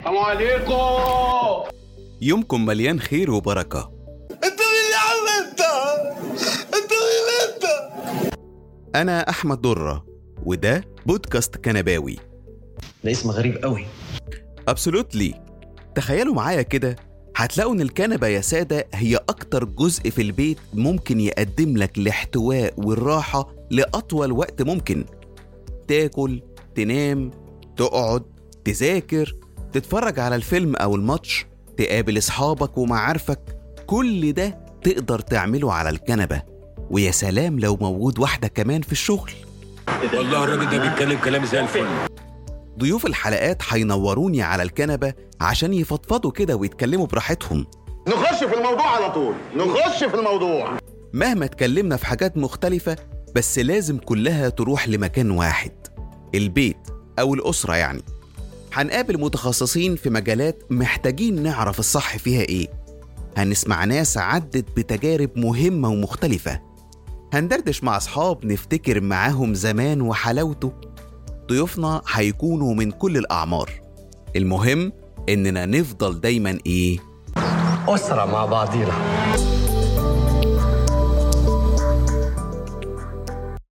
السلام عليكم. يومكم مليان خير وبركة. انت مين يا عم انت؟ انت مين انت؟ أنا أحمد درة وده بودكاست كنباوي. ده اسم غريب قوي. أبسولوتلي تخيلوا معايا كده هتلاقوا إن الكنبة يا سادة هي أكتر جزء في البيت ممكن يقدم لك الاحتواء والراحة لأطول وقت ممكن. تاكل تنام تقعد تذاكر تتفرج على الفيلم أو الماتش تقابل أصحابك ومعارفك كل ده تقدر تعمله على الكنبة. ويا سلام لو موجود واحدة كمان في الشغل. والله الراجل ده بيتكلم كلام زي الفل. ضيوف الحلقات هينوروني على الكنبة عشان يفضفضوا كده ويتكلموا براحتهم. نخش في الموضوع على طول. نخش في الموضوع. مهما اتكلمنا في حاجات مختلفة بس لازم كلها تروح لمكان واحد. البيت أو الأسرة يعني. هنقابل متخصصين في مجالات محتاجين نعرف الصح فيها إيه. هنسمع ناس عدت بتجارب مهمة ومختلفة. هندردش مع أصحاب نفتكر معاهم زمان وحلاوته. ضيوفنا هيكونوا من كل الأعمار. المهم إننا نفضل دايما إيه؟ أسرة مع بعضينا.